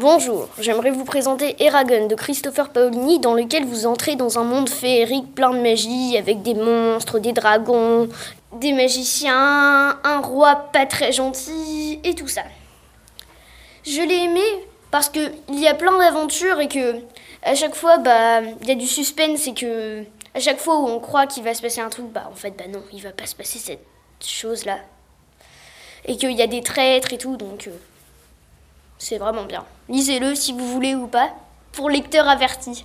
Bonjour, j'aimerais vous présenter Eragon de Christopher Paolini dans lequel vous entrez dans un monde féerique plein de magie avec des monstres, des dragons, des magiciens, un roi pas très gentil et tout ça. Je l'ai aimé parce que il y a plein d'aventures et que à chaque fois bah il y a du suspense et que à chaque fois où on croit qu'il va se passer un truc bah en fait bah non, il va pas se passer cette chose là. Et qu'il y a des traîtres et tout donc euh, c'est vraiment bien. Lisez-le si vous voulez ou pas, pour lecteurs avertis.